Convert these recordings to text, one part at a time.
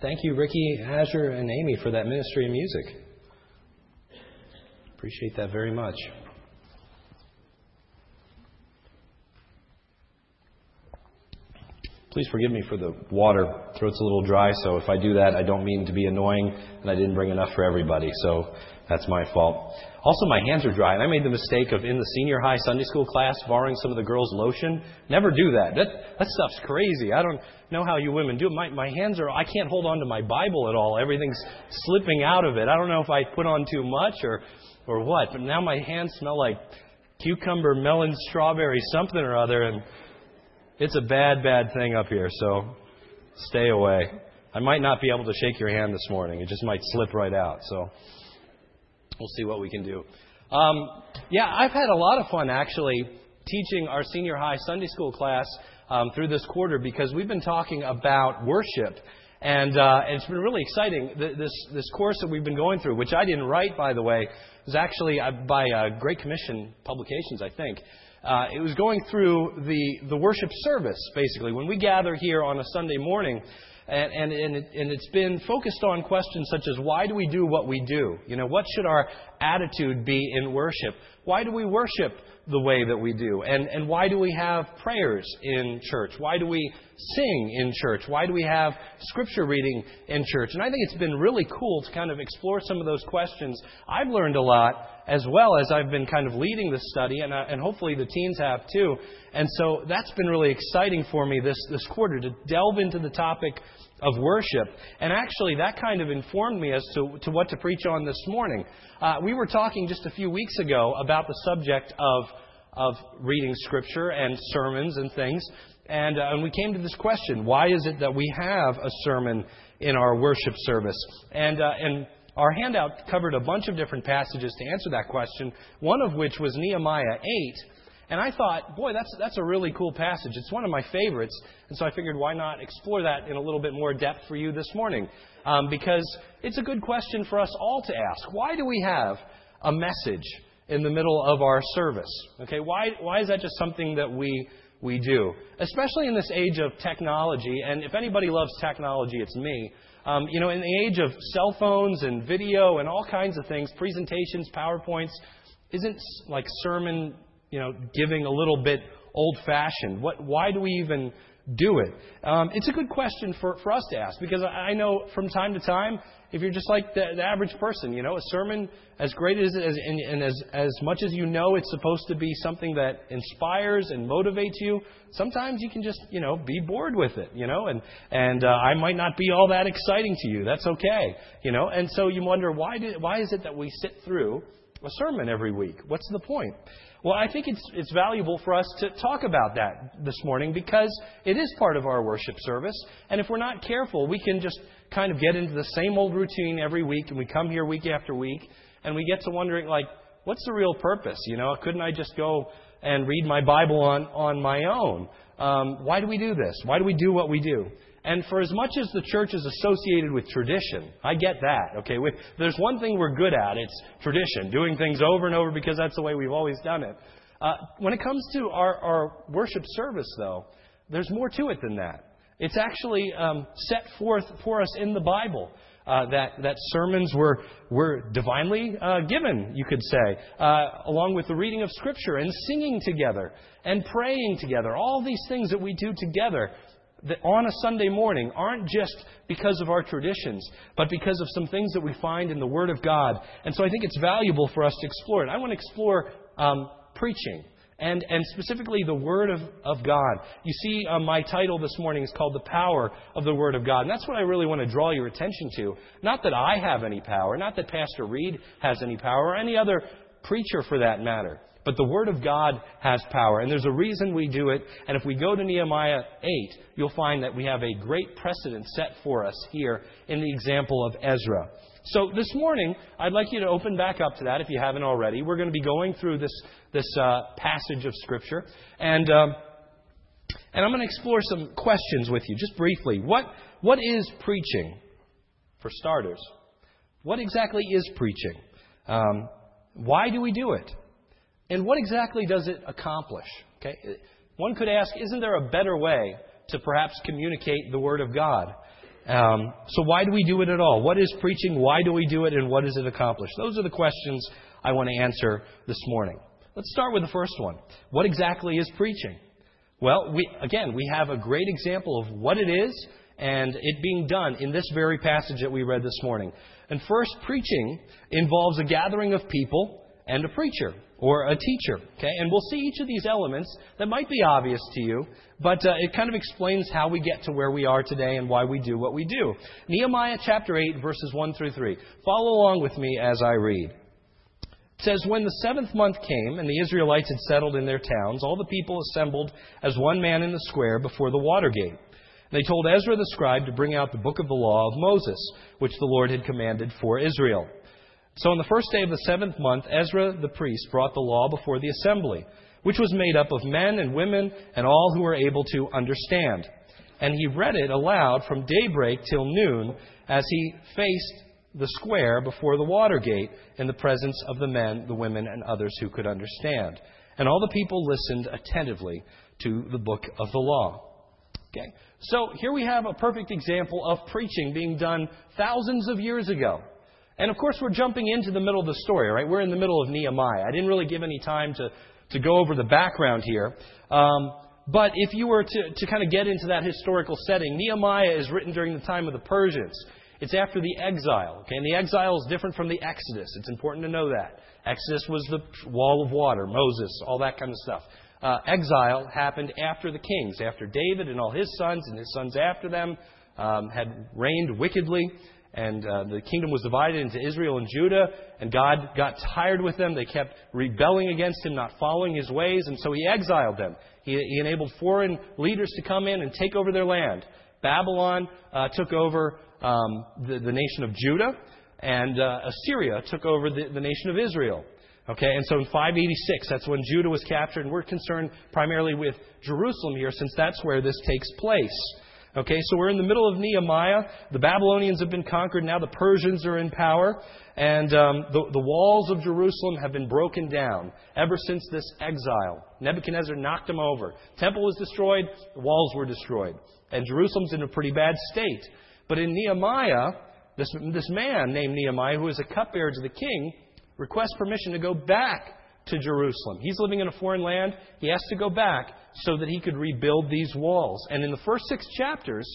Thank you, Ricky, Azure, and Amy, for that ministry of music. Appreciate that very much. Please forgive me for the water. Throat's a little dry, so if I do that, I don't mean to be annoying, and I didn't bring enough for everybody, so that's my fault. Also, my hands are dry, and I made the mistake of in the senior high Sunday school class borrowing some of the girls' lotion. Never do that. That that stuff's crazy. I don't know how you women do it. My my hands are. I can't hold on to my Bible at all. Everything's slipping out of it. I don't know if I put on too much or or what, but now my hands smell like cucumber, melon, strawberry, something or other, and it's a bad, bad thing up here, so stay away. I might not be able to shake your hand this morning. It just might slip right out. So we'll see what we can do. Um, yeah, I've had a lot of fun actually teaching our senior high Sunday school class um, through this quarter because we've been talking about worship. And uh, it's been really exciting. This, this course that we've been going through, which I didn't write, by the way, was actually uh, by uh, Great Commission Publications, I think. Uh, it was going through the, the worship service, basically. When we gather here on a Sunday morning, and, and, and, it, and it's been focused on questions such as why do we do what we do? You know, what should our attitude be in worship? Why do we worship the way that we do? And, and why do we have prayers in church? Why do we sing in church? Why do we have scripture reading in church? And I think it's been really cool to kind of explore some of those questions. I've learned a lot as well as I've been kind of leading this study, and, uh, and hopefully the teens have too. And so that's been really exciting for me this, this quarter to delve into the topic of worship. And actually, that kind of informed me as to, to what to preach on this morning. Uh, we were talking just a few weeks ago about the subject of, of reading Scripture and sermons and things. And, uh, and we came to this question why is it that we have a sermon in our worship service? And, uh, and our handout covered a bunch of different passages to answer that question, one of which was Nehemiah 8. And I thought, boy, that's, that's a really cool passage. It's one of my favorites. And so I figured, why not explore that in a little bit more depth for you this morning? Um, because it's a good question for us all to ask. Why do we have a message in the middle of our service? Okay, why, why is that just something that we, we do? Especially in this age of technology. And if anybody loves technology, it's me. Um, you know, in the age of cell phones and video and all kinds of things, presentations, PowerPoints, isn't like sermon you know, giving a little bit old fashioned? What, why do we even do it? Um, it's a good question for, for us to ask because I know from time to time, if you're just like the, the average person, you know, a sermon, as great as it is, and, and as, as much as you know it's supposed to be something that inspires and motivates you, sometimes you can just, you know, be bored with it, you know, and, and uh, I might not be all that exciting to you. That's okay, you know, and so you wonder why, did, why is it that we sit through a sermon every week? What's the point? Well, I think it's, it's valuable for us to talk about that this morning because it is part of our worship service. And if we're not careful, we can just kind of get into the same old routine every week and we come here week after week and we get to wondering, like, what's the real purpose? You know, couldn't I just go and read my Bible on, on my own? Um, why do we do this? Why do we do what we do? And for as much as the church is associated with tradition, I get that. Okay, with, there's one thing we're good at. It's tradition, doing things over and over because that's the way we've always done it. Uh, when it comes to our, our worship service, though, there's more to it than that. It's actually um, set forth for us in the Bible. Uh, that, that sermons were, were divinely uh, given, you could say, uh, along with the reading of Scripture and singing together and praying together. All these things that we do together that on a Sunday morning aren't just because of our traditions, but because of some things that we find in the Word of God. And so I think it's valuable for us to explore it. I want to explore um, preaching. And, and specifically the Word of, of God. You see, uh, my title this morning is called The Power of the Word of God. And that's what I really want to draw your attention to. Not that I have any power, not that Pastor Reed has any power, or any other preacher for that matter. But the Word of God has power, and there's a reason we do it. And if we go to Nehemiah 8, you'll find that we have a great precedent set for us here in the example of Ezra. So this morning, I'd like you to open back up to that if you haven't already. We're going to be going through this, this uh, passage of Scripture, and, um, and I'm going to explore some questions with you, just briefly. What, what is preaching, for starters? What exactly is preaching? Um, why do we do it? And what exactly does it accomplish? Okay? One could ask, isn't there a better way to perhaps communicate the Word of God? Um, so, why do we do it at all? What is preaching? Why do we do it? And what does it accomplish? Those are the questions I want to answer this morning. Let's start with the first one. What exactly is preaching? Well, we, again, we have a great example of what it is and it being done in this very passage that we read this morning. And first, preaching involves a gathering of people and a preacher or a teacher. Okay? And we'll see each of these elements that might be obvious to you, but uh, it kind of explains how we get to where we are today and why we do what we do. Nehemiah chapter 8, verses 1 through 3. Follow along with me as I read. It says, When the seventh month came, and the Israelites had settled in their towns, all the people assembled as one man in the square before the water gate. They told Ezra the scribe to bring out the book of the law of Moses, which the Lord had commanded for Israel. So on the first day of the seventh month, Ezra the priest brought the law before the assembly, which was made up of men and women and all who were able to understand. And he read it aloud from daybreak till noon as he faced the square before the water gate in the presence of the men, the women, and others who could understand. And all the people listened attentively to the book of the law. Okay? So here we have a perfect example of preaching being done thousands of years ago. And of course, we're jumping into the middle of the story, right? We're in the middle of Nehemiah. I didn't really give any time to, to go over the background here. Um, but if you were to, to kind of get into that historical setting, Nehemiah is written during the time of the Persians. It's after the exile. Okay? And the exile is different from the Exodus. It's important to know that. Exodus was the wall of water, Moses, all that kind of stuff. Uh, exile happened after the kings, after David and all his sons and his sons after them um, had reigned wickedly and uh, the kingdom was divided into Israel and Judah, and God got tired with them. They kept rebelling against him, not following his ways, and so he exiled them. He, he enabled foreign leaders to come in and take over their land. Babylon uh, took over um, the, the, nation of Judah, and uh, Assyria took over the, the nation of Israel. Okay, and so in 586, that's when Judah was captured, and we're concerned primarily with Jerusalem here, since that's where this takes place. Okay, so we're in the middle of Nehemiah. The Babylonians have been conquered. Now the Persians are in power. And um, the, the walls of Jerusalem have been broken down ever since this exile. Nebuchadnezzar knocked them over. Temple was destroyed. The walls were destroyed. And Jerusalem's in a pretty bad state. But in Nehemiah, this, this man named Nehemiah, who is a cupbearer to the king, requests permission to go back to Jerusalem. He's living in a foreign land. He has to go back so that he could rebuild these walls. And in the first six chapters,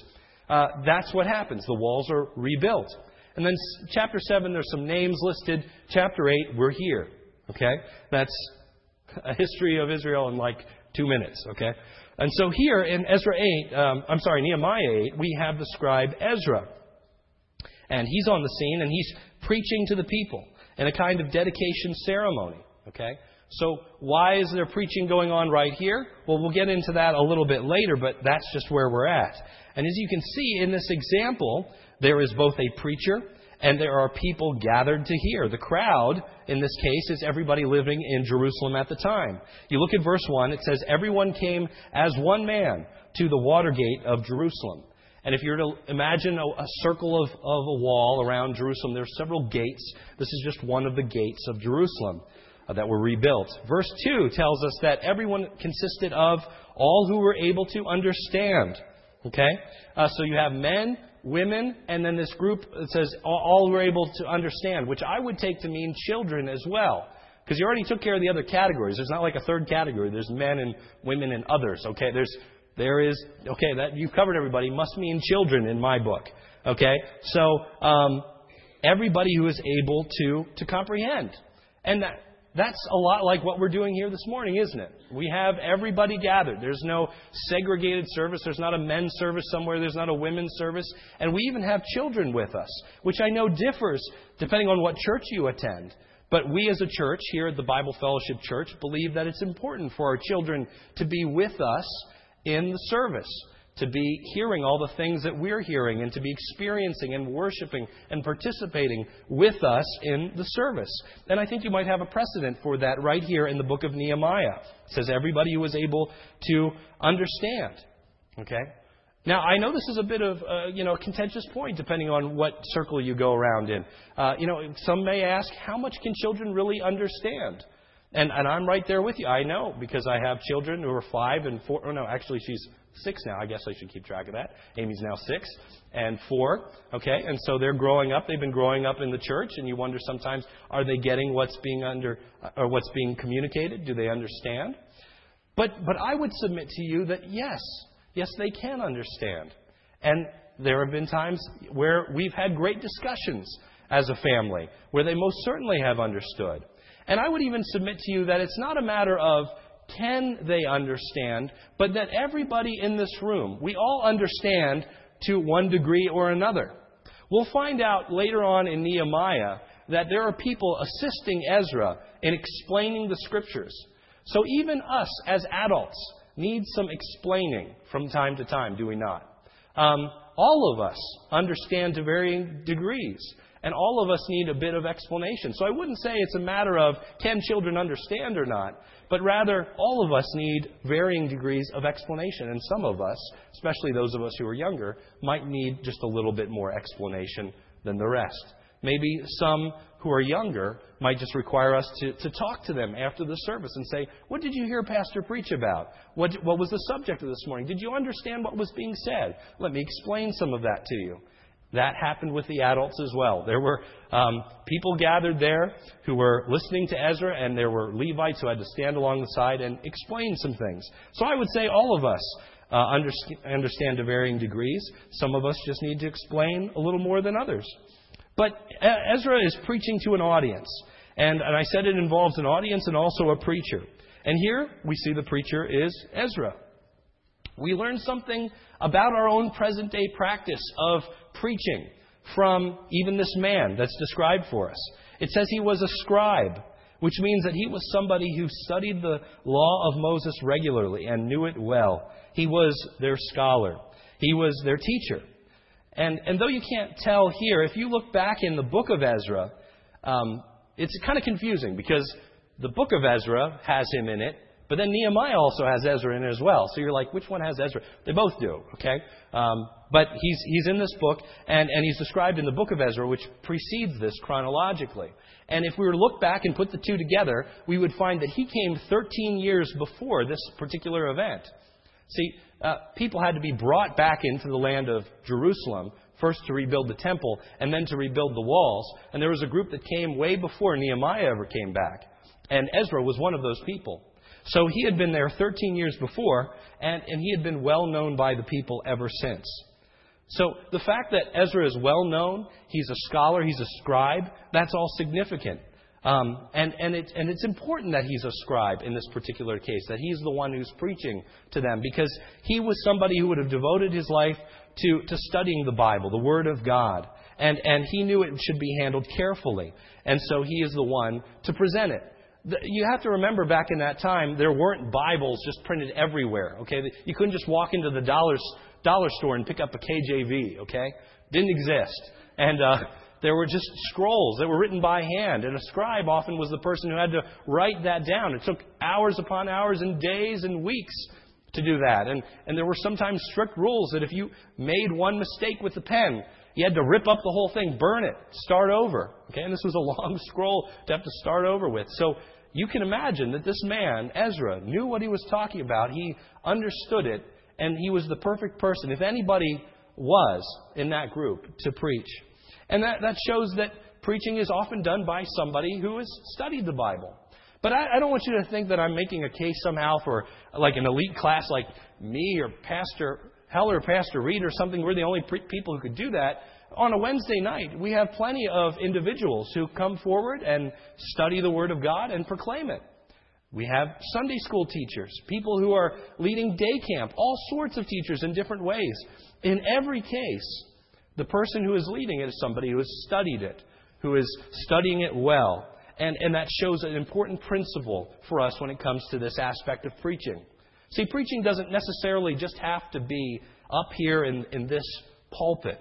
uh, that's what happens. The walls are rebuilt. And then chapter 7, there's some names listed. Chapter 8, we're here. Okay? That's a history of Israel in like two minutes. Okay? And so here in Ezra 8, um, I'm sorry, Nehemiah 8, we have the scribe Ezra. And he's on the scene and he's preaching to the people in a kind of dedication ceremony. Okay? So, why is there preaching going on right here? Well, we'll get into that a little bit later, but that's just where we're at. And as you can see in this example, there is both a preacher and there are people gathered to hear. The crowd, in this case, is everybody living in Jerusalem at the time. You look at verse 1, it says, Everyone came as one man to the water gate of Jerusalem. And if you were to imagine a, a circle of, of a wall around Jerusalem, there are several gates. This is just one of the gates of Jerusalem that were rebuilt. Verse 2 tells us that everyone consisted of all who were able to understand. Okay? Uh, so you have men, women, and then this group that says all who were able to understand, which I would take to mean children as well. Because you already took care of the other categories. There's not like a third category. There's men and women and others. Okay? There's there is okay that you've covered everybody must mean children in my book. Okay? So um, everybody who is able to to comprehend. And that that's a lot like what we're doing here this morning, isn't it? We have everybody gathered. There's no segregated service. There's not a men's service somewhere. There's not a women's service. And we even have children with us, which I know differs depending on what church you attend. But we as a church here at the Bible Fellowship Church believe that it's important for our children to be with us in the service to be hearing all the things that we're hearing and to be experiencing and worshiping and participating with us in the service. And I think you might have a precedent for that right here in the book of Nehemiah. It says everybody who was able to understand. Okay? Now, I know this is a bit of uh, you know, a contentious point depending on what circle you go around in. Uh, you know, some may ask, how much can children really understand? And, and I'm right there with you. I know because I have children who are five and four. Oh, no, actually, she's six now. I guess I should keep track of that. Amy's now six and four. Okay, and so they're growing up. They've been growing up in the church, and you wonder sometimes, are they getting what's being under uh, or what's being communicated? Do they understand? But but I would submit to you that yes, yes, they can understand, and there have been times where we've had great discussions as a family where they most certainly have understood. And I would even submit to you that it's not a matter of can they understand, but that everybody in this room, we all understand to one degree or another. We'll find out later on in Nehemiah that there are people assisting Ezra in explaining the scriptures. So even us as adults need some explaining from time to time, do we not? Um, all of us understand to varying degrees. And all of us need a bit of explanation. So I wouldn't say it's a matter of can children understand or not, but rather all of us need varying degrees of explanation. And some of us, especially those of us who are younger, might need just a little bit more explanation than the rest. Maybe some who are younger might just require us to, to talk to them after the service and say, What did you hear Pastor preach about? What, what was the subject of this morning? Did you understand what was being said? Let me explain some of that to you. That happened with the adults as well. There were um, people gathered there who were listening to Ezra, and there were Levites who had to stand along the side and explain some things. So I would say all of us uh, understand to varying degrees. Some of us just need to explain a little more than others. But Ezra is preaching to an audience. And, and I said it involves an audience and also a preacher. And here we see the preacher is Ezra. We learn something about our own present day practice of preaching from even this man that's described for us. It says he was a scribe, which means that he was somebody who studied the law of Moses regularly and knew it well. He was their scholar, he was their teacher. And, and though you can't tell here, if you look back in the book of Ezra, um, it's kind of confusing because the book of Ezra has him in it, but then Nehemiah also has Ezra in it as well. So you're like, which one has Ezra? They both do, okay? Um, but he's, he's in this book, and, and he's described in the book of Ezra, which precedes this chronologically. And if we were to look back and put the two together, we would find that he came 13 years before this particular event. See, uh, people had to be brought back into the land of Jerusalem, first to rebuild the temple, and then to rebuild the walls. And there was a group that came way before Nehemiah ever came back. And Ezra was one of those people. So he had been there 13 years before, and, and he had been well known by the people ever since. So the fact that Ezra is well known, he's a scholar, he's a scribe, that's all significant. Um, and, and, it, and it's important that he's a scribe in this particular case, that he's the one who's preaching to them, because he was somebody who would have devoted his life to, to studying the Bible, the Word of God. And, and he knew it should be handled carefully. And so he is the one to present it you have to remember back in that time, there weren't Bibles just printed everywhere. Okay, you couldn't just walk into the dollar dollar store and pick up a KJV. Okay, didn't exist, and uh, there were just scrolls that were written by hand, and a scribe often was the person who had to write that down. It took hours upon hours and days and weeks to do that, and and there were sometimes strict rules that if you made one mistake with the pen, you had to rip up the whole thing, burn it, start over. Okay, and this was a long scroll to have to start over with. So you can imagine that this man, Ezra, knew what he was talking about. He understood it, and he was the perfect person, if anybody was in that group, to preach. And that, that shows that preaching is often done by somebody who has studied the Bible. But I, I don't want you to think that I'm making a case somehow for like an elite class like me or Pastor Heller or Pastor Reed or something. We're the only pre- people who could do that on a Wednesday night, we have plenty of individuals who come forward and study the Word of God and proclaim it. We have Sunday school teachers, people who are leading day camp, all sorts of teachers in different ways. In every case, the person who is leading it is somebody who has studied it, who is studying it well. And, and that shows an important principle for us when it comes to this aspect of preaching. See, preaching doesn't necessarily just have to be up here in, in this pulpit.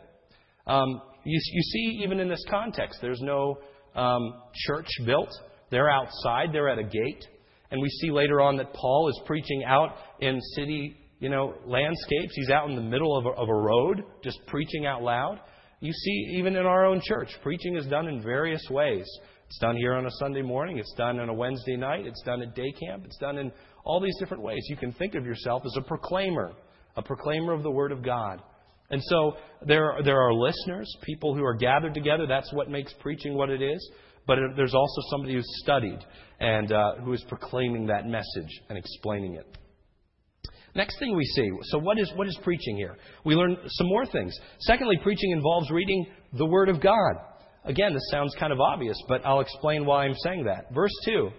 Um, you, you, see, even in this context, there's no um, church built. They're outside, they're at a gate. And we see later on that Paul is preaching out in city you know, landscapes. He's out in the middle of a, of a road, just preaching out loud. You see, even in our own church, preaching is done in various ways. It's done here on a Sunday morning. It's done on a Wednesday night. It's done at day camp. It's done in all these different ways. You can think of yourself as a proclaimer a proclaimer of the Word of God. And so there, there are listeners, people who are gathered together. That's what makes preaching what it is. But there's also somebody who's studied and uh, who is proclaiming that message and explaining it. Next thing we see. So what is what is preaching here? We learn some more things. Secondly, preaching involves reading the Word of God. Again, this sounds kind of obvious, but I'll explain why I'm saying that. Verse 2.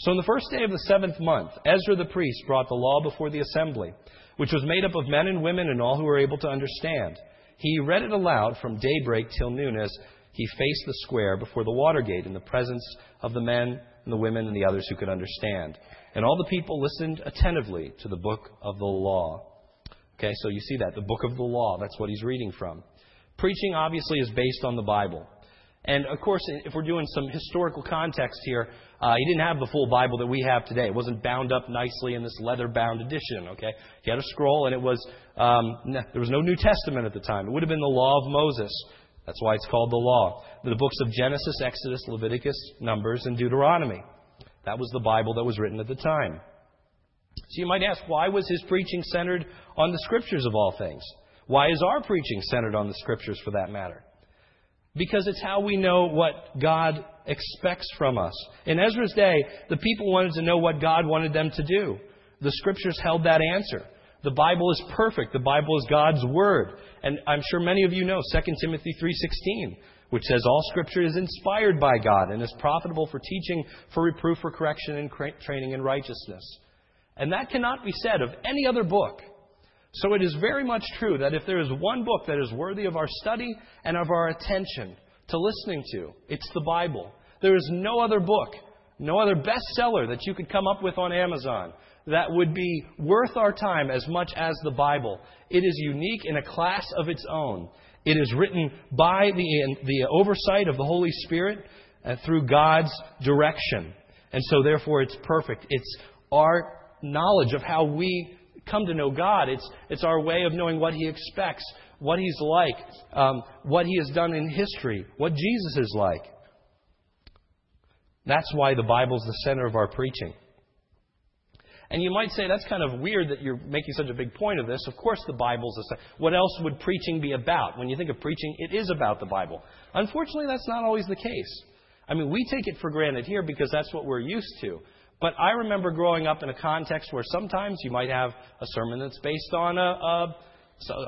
So on the first day of the seventh month, Ezra the priest brought the law before the assembly, which was made up of men and women and all who were able to understand. He read it aloud from daybreak till noon as he faced the square before the water gate in the presence of the men and the women and the others who could understand. And all the people listened attentively to the book of the law. Okay, so you see that, the book of the law, that's what he's reading from. Preaching obviously is based on the Bible. And of course, if we're doing some historical context here, uh, he didn't have the full Bible that we have today. It wasn't bound up nicely in this leather-bound edition. Okay, he had a scroll, and it was um, there was no New Testament at the time. It would have been the Law of Moses. That's why it's called the Law. The books of Genesis, Exodus, Leviticus, Numbers, and Deuteronomy. That was the Bible that was written at the time. So you might ask, why was his preaching centered on the Scriptures of all things? Why is our preaching centered on the Scriptures for that matter? Because it's how we know what God expects from us. In Ezra's day, the people wanted to know what God wanted them to do. The Scriptures held that answer. The Bible is perfect. The Bible is God's Word. And I'm sure many of you know 2 Timothy 3.16, which says all Scripture is inspired by God and is profitable for teaching, for reproof, for correction, and training in righteousness. And that cannot be said of any other book. So it is very much true that if there is one book that is worthy of our study and of our attention to listening to, it's the Bible. There is no other book, no other bestseller that you could come up with on Amazon that would be worth our time as much as the Bible. It is unique in a class of its own. It is written by the, the oversight of the Holy Spirit and through God's direction. And so, therefore, it's perfect. It's our knowledge of how we come to know God. It's, it's our way of knowing what He expects, what He's like, um, what He has done in history, what Jesus is like. That's why the Bible is the center of our preaching. And you might say that's kind of weird that you're making such a big point of this. Of course, the Bible's the center. What else would preaching be about? When you think of preaching, it is about the Bible. Unfortunately, that's not always the case. I mean, we take it for granted here because that's what we're used to. But I remember growing up in a context where sometimes you might have a sermon that's based on a, a,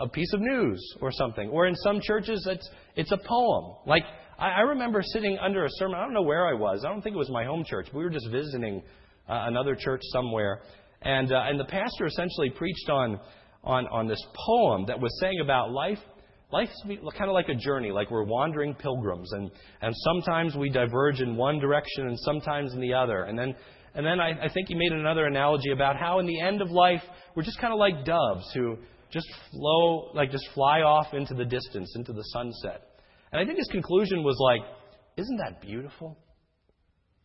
a piece of news or something. Or in some churches, it's, it's a poem. Like, I, I remember sitting under a sermon. I don't know where I was. I don't think it was my home church. We were just visiting uh, another church somewhere. And, uh, and the pastor essentially preached on, on, on this poem that was saying about life life's kind of like a journey, like we're wandering pilgrims, and, and sometimes we diverge in one direction and sometimes in the other. And then and then I, I think he made another analogy about how in the end of life, we're just kind of like doves who just flow, like just fly off into the distance, into the sunset. And I think his conclusion was like, isn't that beautiful?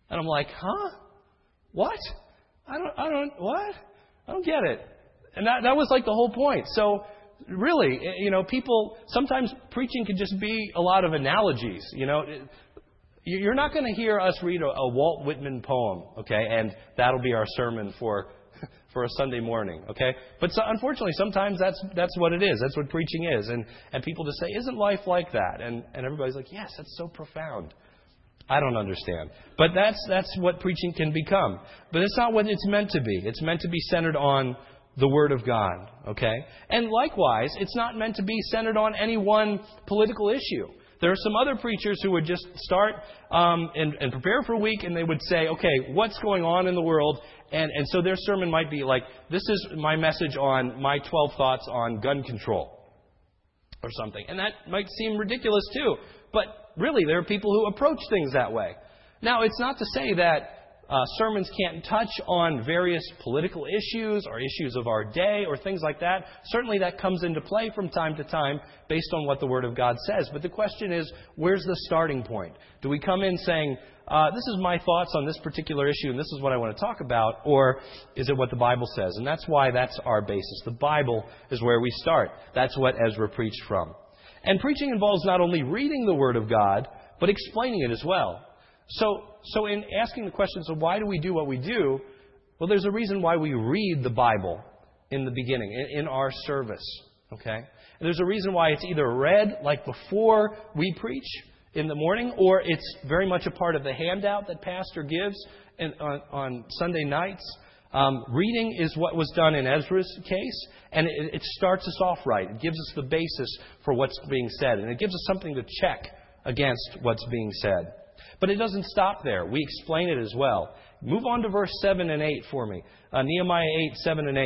And I'm like, huh? What? I don't, I don't, what? I don't get it. And that, that was like the whole point. So, really, eh, you know, people, sometimes preaching can just be a lot of analogies. You know, you're not going to hear us read a, a, Walt Whitman poem, okay, and that'll be our sermon for for a Sunday morning, okay? But so, unfortunately, sometimes that's that's what it is. That's what preaching is, and and people just say, "Isn't life like that?" And and everybody's like, "Yes, that's so profound." I don't understand, but that's that's what preaching can become. But it's not what it's meant to be. It's meant to be centered on the Word of God, okay? And likewise, it's not meant to be centered on any one political issue. There are some other preachers who would just start um, and, and, prepare for a week and they would say, okay, what's going on in the world? And, and so their sermon might be like, this is my message on my 12 thoughts on gun control or something. And that might seem ridiculous too. But really, there are people who approach things that way. Now, it's not to say that uh, sermons can't touch on various political issues or issues of our day or things like that. Certainly that comes into play from time to time based on what the Word of God says. But the question is, where's the starting point? Do we come in saying, uh, this is my thoughts on this particular issue and this is what I want to talk about, or is it what the Bible says? And that's why that's our basis. The Bible is where we start. That's what Ezra preached from. And preaching involves not only reading the Word of God, but explaining it as well. So, so in asking the question, of why do we do what we do, well, there's a reason why we read the Bible. in the beginning, in, in our service. Okay? And there's a reason why it's either read like before we preach in the morning, or it's very much a part of the handout that Pastor gives in, on, on Sunday nights. Um, reading is what was done in Ezra's case, and it, it starts us off right. It gives us the basis for what's being said, and it gives us something to check against what's being said. But it doesn't stop there. We explain it as well. Move on to verse 7 and 8 for me. Uh, Nehemiah 8, 7 and 8.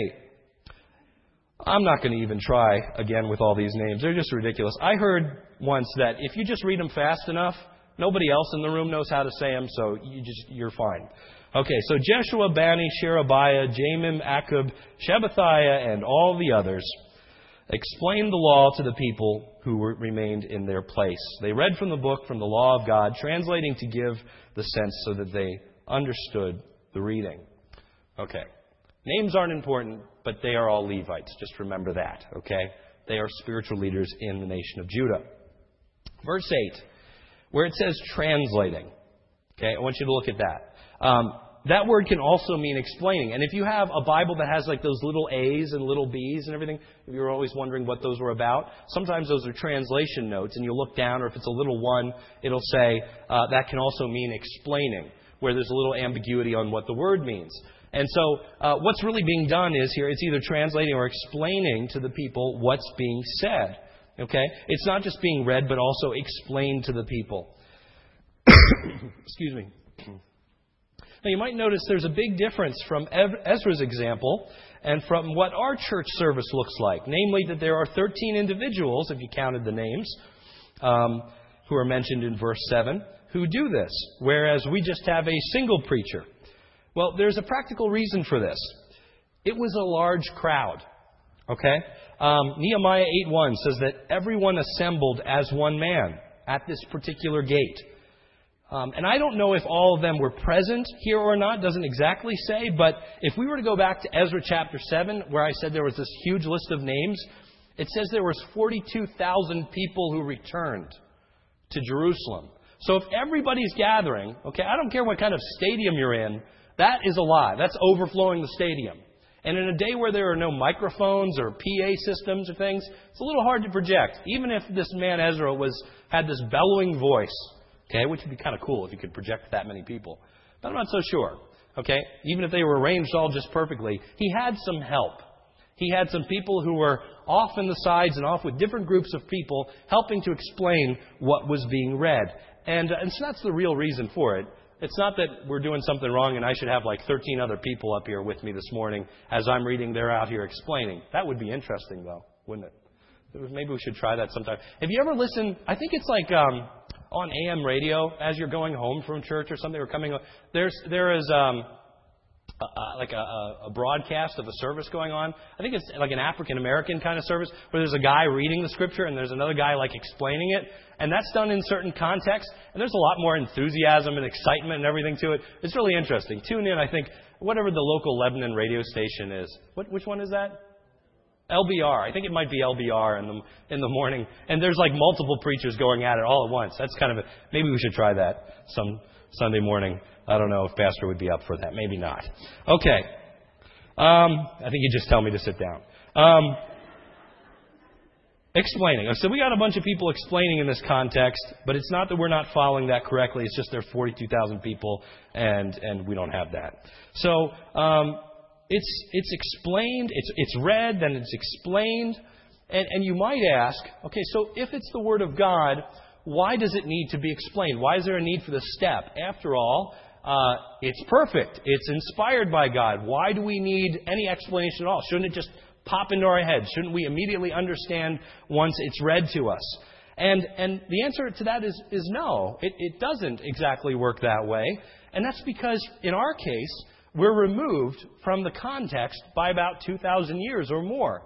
I'm not going to even try again with all these names. They're just ridiculous. I heard once that if you just read them fast enough, nobody else in the room knows how to say them, so you just, you're fine. Okay, so Jeshua, Bani, Sherebiah, Jamin, Akkub, Shabbethai, and all the others explained the law to the people who were, remained in their place. They read from the book, from the law of God, translating to give the sense so that they understood the reading. Okay, names aren't important, but they are all Levites. Just remember that, okay? They are spiritual leaders in the nation of Judah. Verse 8, where it says translating. Okay, I want you to look at that. Um, that word can also mean explaining. And if you have a Bible that has like those little A's and little B's and everything, if you're always wondering what those were about, sometimes those are translation notes. And you'll look down, or if it's a little one, it'll say uh, that can also mean explaining, where there's a little ambiguity on what the word means. And so, uh, what's really being done is here, it's either translating or explaining to the people what's being said. Okay? It's not just being read, but also explained to the people. Excuse me. Now, you might notice there's a big difference from Ezra's example and from what our church service looks like. Namely, that there are 13 individuals, if you counted the names, um, who are mentioned in verse 7, who do this, whereas we just have a single preacher. Well, there's a practical reason for this. It was a large crowd. Okay? Um, Nehemiah 8.1 says that everyone assembled as one man at this particular gate. Um, and I don't know if all of them were present here or not, doesn't exactly say, but if we were to go back to Ezra chapter 7, where I said there was this huge list of names, it says there was 42,000 people who returned to Jerusalem. So if everybody's gathering, okay, I don't care what kind of stadium you're in, that is a lot. That's overflowing the stadium. And in a day where there are no microphones or PA systems or things, it's a little hard to project. Even if this man Ezra was had this bellowing voice, Okay, which would be kind of cool if you could project that many people. But I'm not so sure. Okay, even if they were arranged all just perfectly, he had some help. He had some people who were off in the sides and off with different groups of people helping to explain what was being read. And, uh, and so that's the real reason for it. It's not that we're doing something wrong and I should have like 13 other people up here with me this morning as I'm reading, they're out here explaining. That would be interesting, though, wouldn't it? Maybe we should try that sometime. Have you ever listened? I think it's like um, on AM radio as you're going home from church or something or coming. There's there is um, a, like a, a broadcast of a service going on. I think it's like an African American kind of service where there's a guy reading the scripture and there's another guy like explaining it, and that's done in certain contexts. And there's a lot more enthusiasm and excitement and everything to it. It's really interesting. Tune in. I think whatever the local Lebanon radio station is. What which one is that? LBR. I think it might be LBR in the in the morning. And there's like multiple preachers going at it all at once. That's kind of a, maybe we should try that some Sunday morning. I don't know if Pastor would be up for that. Maybe not. Okay. Um, I think you just tell me to sit down. Um, explaining. So we got a bunch of people explaining in this context, but it's not that we're not following that correctly. It's just there are 42,000 people, and and we don't have that. So um, it's, it's explained, it's, it's read, then it's explained. And, and you might ask, okay, so if it's the Word of God, why does it need to be explained? Why is there a need for the step? After all, uh, it's perfect. It's inspired by God. Why do we need any explanation at all? Shouldn't it just pop into our heads? Shouldn't we immediately understand once it's read to us? And, and the answer to that is, is no. It, it doesn't exactly work that way. And that's because, in our case, we're removed from the context by about 2,000 years or more.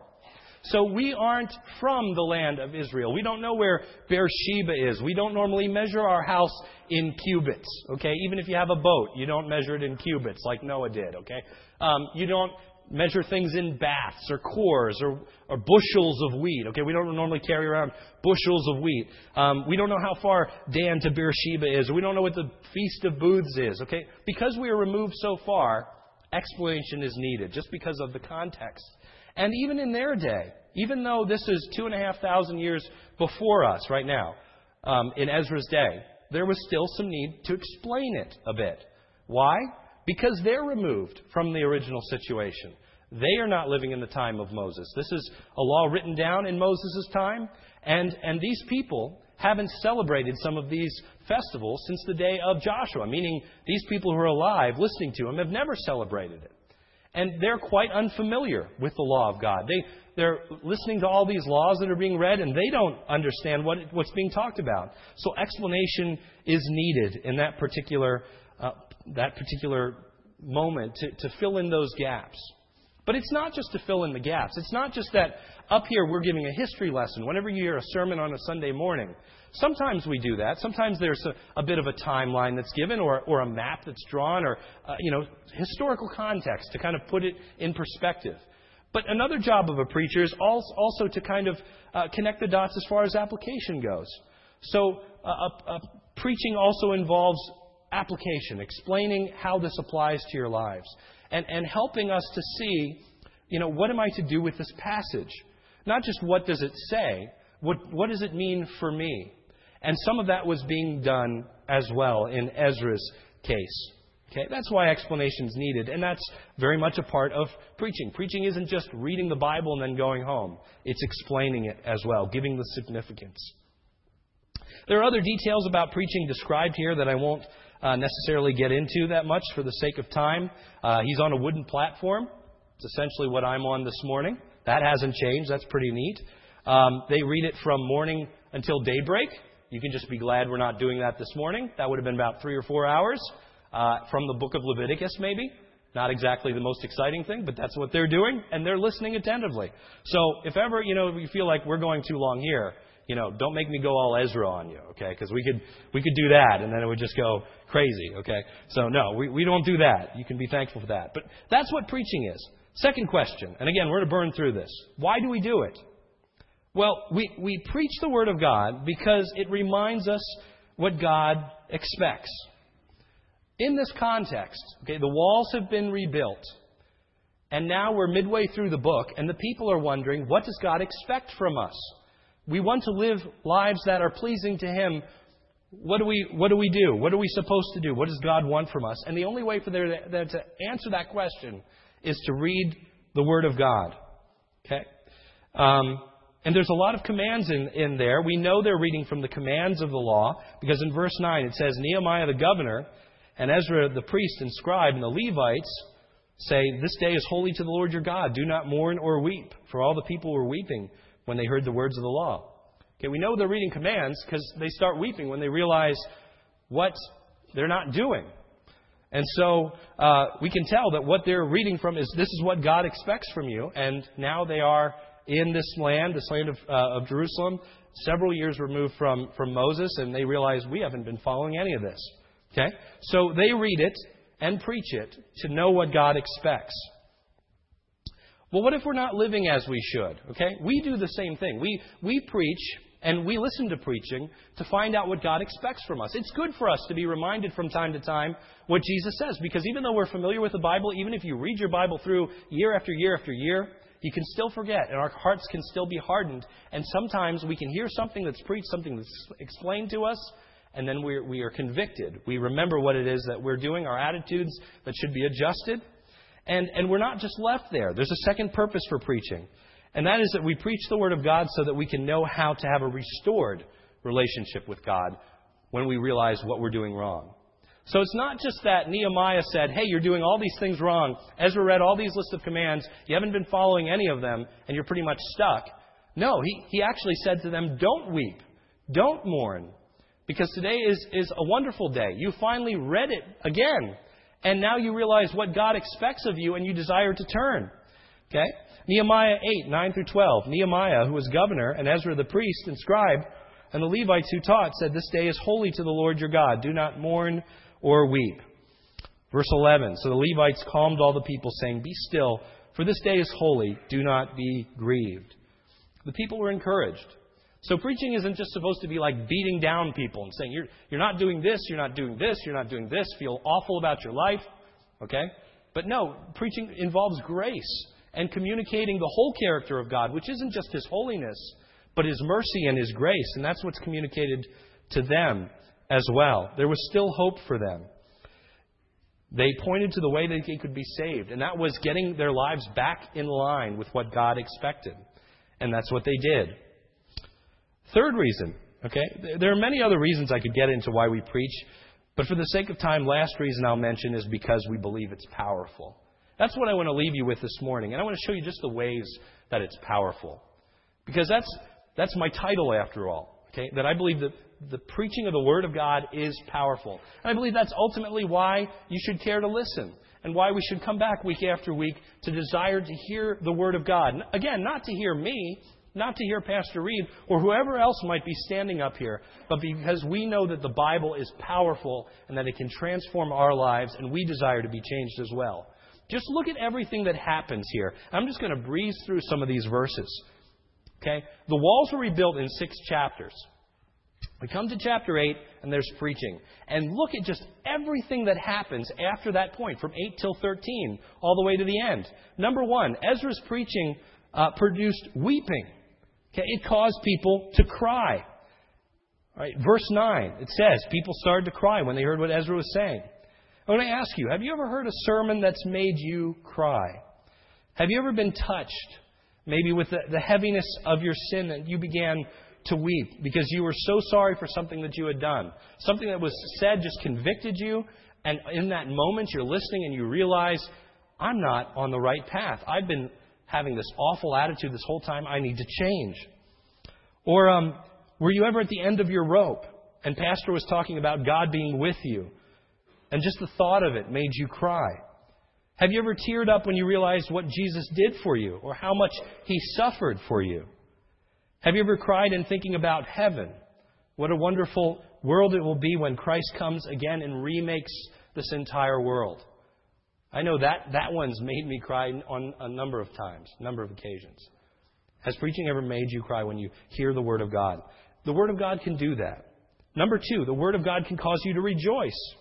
So we aren't from the land of Israel. We don't know where Beersheba is. We don't normally measure our house in cubits. Okay, even if you have a boat, you don't measure it in cubits like Noah did. Okay, um, you don't measure things in baths or cores or, or bushels of wheat. Okay, we don't normally carry around bushels of wheat. Um, we don't know how far Dan to Beersheba is. We don't know what the Feast of Booths is. Okay, because we are removed so far, explanation is needed just because of the context. And even in their day, even though this is two and a half thousand years before us right now, um, in Ezra's day, there was still some need to explain it a bit. Why? Because they're removed from the original situation. They are not living in the time of Moses. This is a law written down in Moses' time, and, and these people haven't celebrated some of these festivals since the day of Joshua, meaning these people who are alive listening to him have never celebrated it. And they're quite unfamiliar with the law of God. They, they're listening to all these laws that are being read, and they don't understand what, what's being talked about. So explanation is needed in that particular, uh, that particular moment to, to fill in those gaps. But it's not just to fill in the gaps. It's not just that up here we're giving a history lesson whenever you hear a sermon on a Sunday morning. Sometimes we do that. Sometimes there's a, a bit of a timeline that's given or, or a map that's drawn or, uh, you know, historical context to kind of put it in perspective. But another job of a preacher is also to kind of uh, connect the dots as far as application goes. So uh, preaching also involves application, explaining how this applies to your lives, and, and helping us to see, you know, what am I to do with this passage? Not just what does it say, what, what does it mean for me? And some of that was being done as well in Ezra's case. Okay, that's why explanation is needed, and that's very much a part of preaching. Preaching isn't just reading the Bible and then going home, it's explaining it as well, giving the significance. There are other details about preaching described here that I won't uh, necessarily get into that much for the sake of time. Uh, he's on a wooden platform. It's essentially what I'm on this morning. That hasn't changed. That's pretty neat. Um, they read it from morning until daybreak. You can just be glad we're not doing that this morning. That would have been about three or four hours uh, from the book of Leviticus, maybe. Not exactly the most exciting thing, but that's what they're doing, and they're listening attentively. So if ever you know you feel like we're going too long here, you know, don't make me go all Ezra on you, okay? Because we could we could do that, and then it would just go crazy, okay? So no, we, we don't do that. You can be thankful for that. But that's what preaching is. Second question, and again, we're going to burn through this. Why do we do it? Well, we, we preach the Word of God because it reminds us what God expects. In this context, okay, the walls have been rebuilt. And now we're midway through the book, and the people are wondering, what does God expect from us? We want to live lives that are pleasing to Him. What do we, what do, we do? What are we supposed to do? What does God want from us? And the only way for them to answer that question is to read the Word of God. Okay? Um, and there's a lot of commands in, in there. We know they're reading from the commands of the law because in verse 9 it says, Nehemiah the governor and Ezra the priest and scribe and the Levites say, This day is holy to the Lord your God. Do not mourn or weep. For all the people were weeping when they heard the words of the law. Okay, we know they're reading commands because they start weeping when they realize what they're not doing. And so uh, we can tell that what they're reading from is this is what God expects from you. And now they are in this land, this land of, uh, of Jerusalem, several years removed from, from Moses, and they realize we haven't been following any of this. Okay? So they read it and preach it to know what God expects. Well, what if we're not living as we should? Okay? We do the same thing. We, we preach and we listen to preaching to find out what God expects from us. It's good for us to be reminded from time to time what Jesus says, because even though we're familiar with the Bible, even if you read your Bible through year after year after year, you can still forget, and our hearts can still be hardened. And sometimes we can hear something that's preached, something that's explained to us, and then we're, we are convicted. We remember what it is that we're doing, our attitudes that should be adjusted. And, and we're not just left there. There's a second purpose for preaching, and that is that we preach the Word of God so that we can know how to have a restored relationship with God when we realize what we're doing wrong. So it's not just that Nehemiah said, hey, you're doing all these things wrong. Ezra read all these lists of commands. You haven't been following any of them, and you're pretty much stuck. No, he, he actually said to them, don't weep. Don't mourn. Because today is, is a wonderful day. You finally read it again. And now you realize what God expects of you, and you desire to turn. Okay? Nehemiah 8, 9 through 12. Nehemiah, who was governor, and Ezra the priest and scribe, and the Levites who taught, said, This day is holy to the Lord your God. Do not mourn or weep. Verse 11 So the Levites calmed all the people, saying, Be still, for this day is holy. Do not be grieved. The people were encouraged. So preaching isn't just supposed to be like beating down people and saying, You're, you're not doing this, you're not doing this, you're not doing this, feel awful about your life. Okay? But no, preaching involves grace. and communicating the whole character of God, which isn't just His holiness, but His mercy and His grace. And that's what's communicated to them as well. There was still hope for them. They pointed to the way that they could be saved, and that was getting their lives back in line with what God expected. And that's what they did. Third reason, okay? There are many other reasons I could get into why we preach, but for the sake of time, last reason I'll mention is because we believe it's powerful. That's what I want to leave you with this morning. And I want to show you just the ways that it's powerful. Because that's, that's my title after all. Okay? That I believe that the preaching of the Word of God is powerful. And I believe that's ultimately why you should care to listen and why we should come back week after week to desire to hear the Word of God. Again, not to hear me, not to hear Pastor Reed or whoever else might be standing up here, but because we know that the Bible is powerful and that it can transform our lives, and we desire to be changed as well. Just look at everything that happens here. I'm just going to breeze through some of these verses. Okay? The walls were rebuilt in six chapters. We come to chapter 8, and there's preaching. And look at just everything that happens after that point, from 8 till 13, all the way to the end. Number one, Ezra's preaching uh, produced weeping. Okay? It caused people to cry. Verse 9, it says, people started to cry when they heard what Ezra was saying. I want to ask you, have you ever heard a sermon that's made you cry? Have you ever been touched, maybe with the, the heaviness of your sin, that you began to weep because you were so sorry for something that you had done? Something that was said just convicted you, and in that moment you're listening and you realize, I'm not on the right path. I've been having this awful attitude this whole time. I need to change. Or um, were you ever at the end of your rope and Pastor was talking about God being with you? And just the thought of it made you cry. Have you ever teared up when you realized what Jesus did for you or how much he suffered for you? Have you ever cried in thinking about heaven? What a wonderful world it will be when Christ comes again and remakes this entire world. I know that that one's made me cry on a number of times, number of occasions. Has preaching ever made you cry when you hear the Word of God? The Word of God can do that. Number two, the Word of God can cause you to rejoice.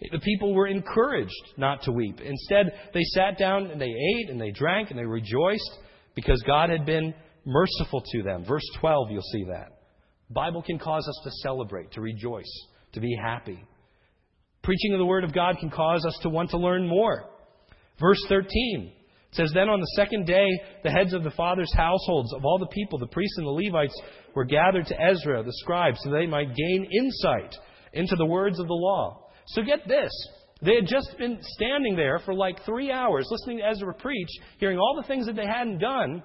The people were encouraged not to weep. Instead, they sat down and they ate and they drank and they rejoiced because God had been merciful to them. Verse 12, you'll see that. The Bible can cause us to celebrate, to rejoice, to be happy. Preaching of the Word of God can cause us to want to learn more. Verse 13 says, Then on the second day, the heads of the fathers' households of all the people, the priests and the Levites, were gathered to Ezra, the scribe, so they might gain insight into the words of the law. So get this. They had just been standing there for like three hours listening to Ezra preach, hearing all the things that they hadn't done,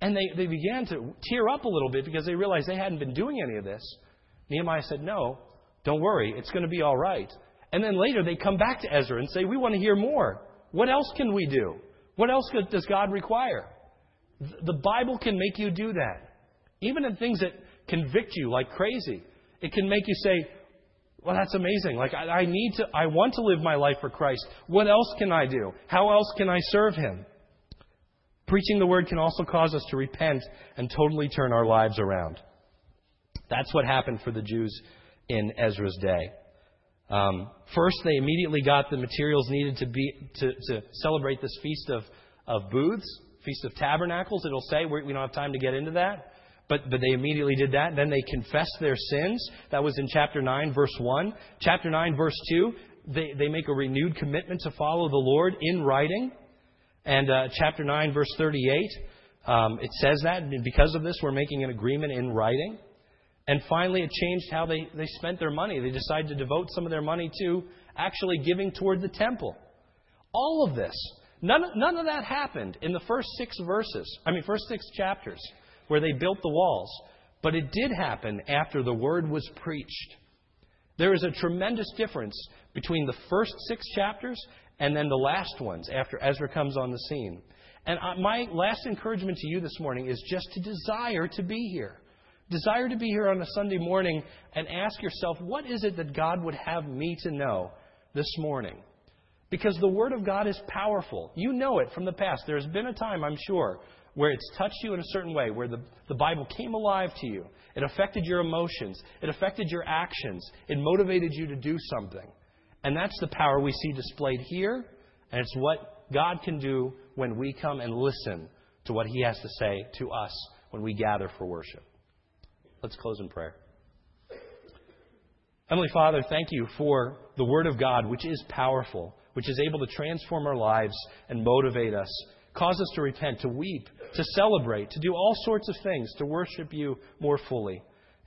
and they, they began to tear up a little bit because they realized they hadn't been doing any of this. Nehemiah said, No, don't worry, it's going to be all right. And then later they come back to Ezra and say, We want to hear more. What else can we do? What else does God require? The Bible can make you do that. Even in things that convict you like crazy, it can make you say, well, that's amazing. Like, I, I need to, I want to live my life for Christ. What else can I do? How else can I serve Him? Preaching the Word can also cause us to repent and totally turn our lives around. That's what happened for the Jews in Ezra's day. Um, first, they immediately got the materials needed to, be, to, to celebrate this Feast of, of Booths, Feast of Tabernacles, it'll say. We don't have time to get into that. But, but they immediately did that. Then they confessed their sins. That was in chapter 9, verse 1. Chapter 9, verse 2, they, they make a renewed commitment to follow the Lord in writing. And uh, chapter 9, verse 38, um, it says that. Because of this, we're making an agreement in writing. And finally, it changed how they, they spent their money. They decided to devote some of their money to actually giving toward the temple. All of this. None, none of that happened in the first six verses. I mean, first six chapters where they built the walls. But it did happen after the word was preached. There is a tremendous difference between the first six chapters and then the last ones after Ezra comes on the scene. And uh, my last encouragement to you this morning is just to desire to be here. Desire to be here on a Sunday morning and ask yourself, what is it that God would have me to know this morning? Because the Word of God is powerful. You know it from the past. There's been a time, I'm sure, where it's touched you in a certain way, where the, the Bible came alive to you. It affected your emotions. It affected your actions. It motivated you to do something. And that's the power we see displayed here, and it's what God can do when we come and listen to what He has to say to us when we gather for worship. Let's close in prayer. Heavenly Father, thank you for the Word of God, which is powerful, which is able to transform our lives and motivate us, cause us to repent, to weep, to celebrate, to do all sorts of things, to worship you more fully.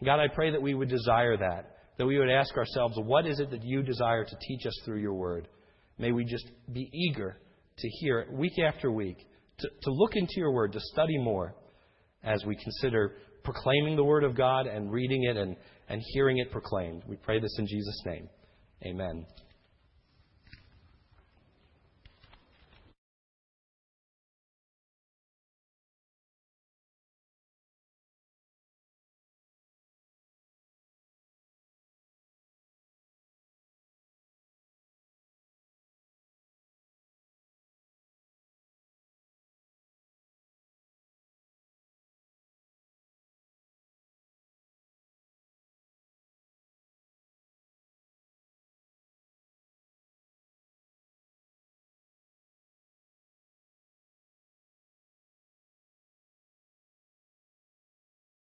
God, I pray that we would desire that, that we would ask ourselves, what is it that you desire to teach us through your Word? May we just be eager to hear it week after week, to, to look into your Word, to study more as we consider proclaiming the Word of God and reading it and, and hearing it proclaimed. We pray this in Jesus' name. Amen.